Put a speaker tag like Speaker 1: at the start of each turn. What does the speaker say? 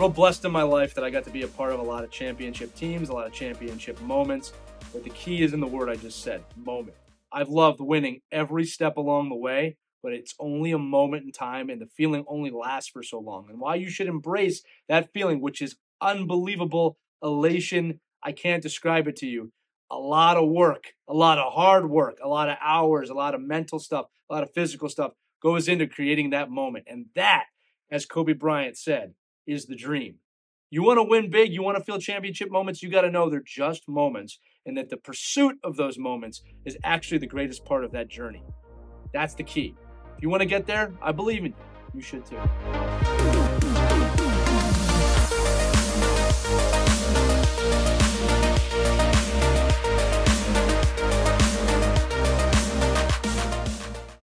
Speaker 1: real blessed in my life that I got to be a part of a lot of championship teams, a lot of championship moments. But the key is in the word I just said moment. I've loved winning every step along the way, but it's only a moment in time, and the feeling only lasts for so long. And why you should embrace that feeling, which is unbelievable elation. I can't describe it to you. A lot of work, a lot of hard work, a lot of hours, a lot of mental stuff, a lot of physical stuff goes into creating that moment. And that, as Kobe Bryant said, is the dream. You want to win big, you want to feel championship moments, you got to know they're just moments and that the pursuit of those moments is actually the greatest part of that journey. That's the key. If you want to get there, I believe in you. You should too.